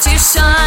to shine.